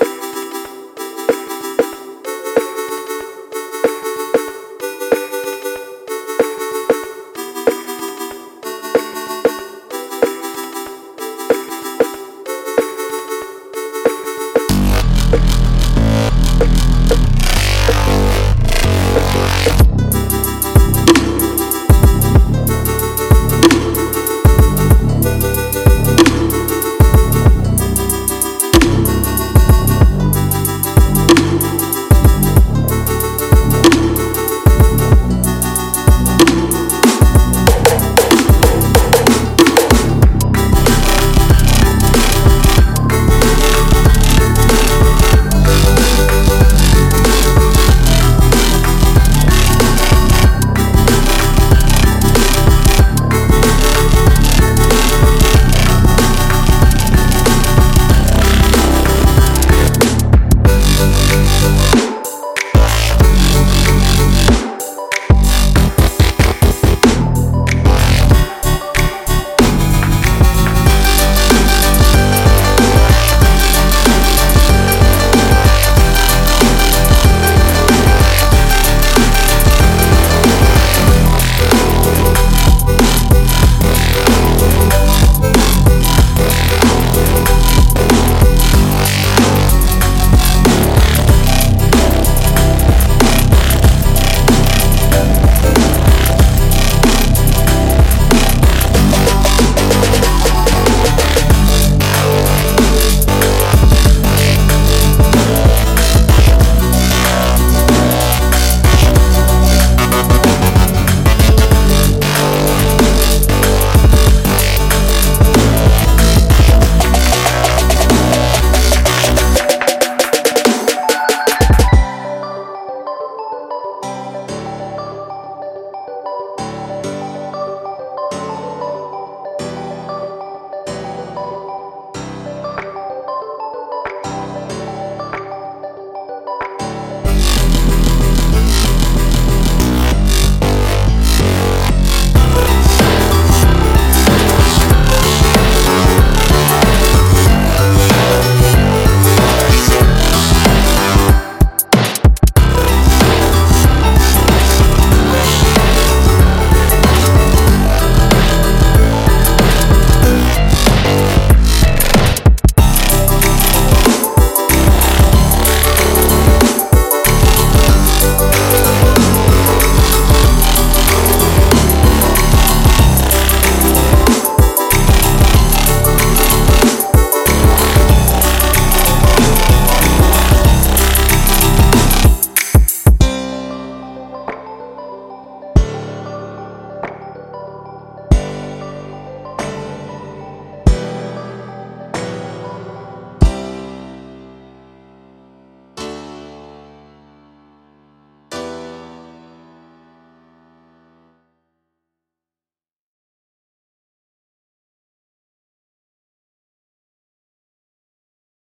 Bye.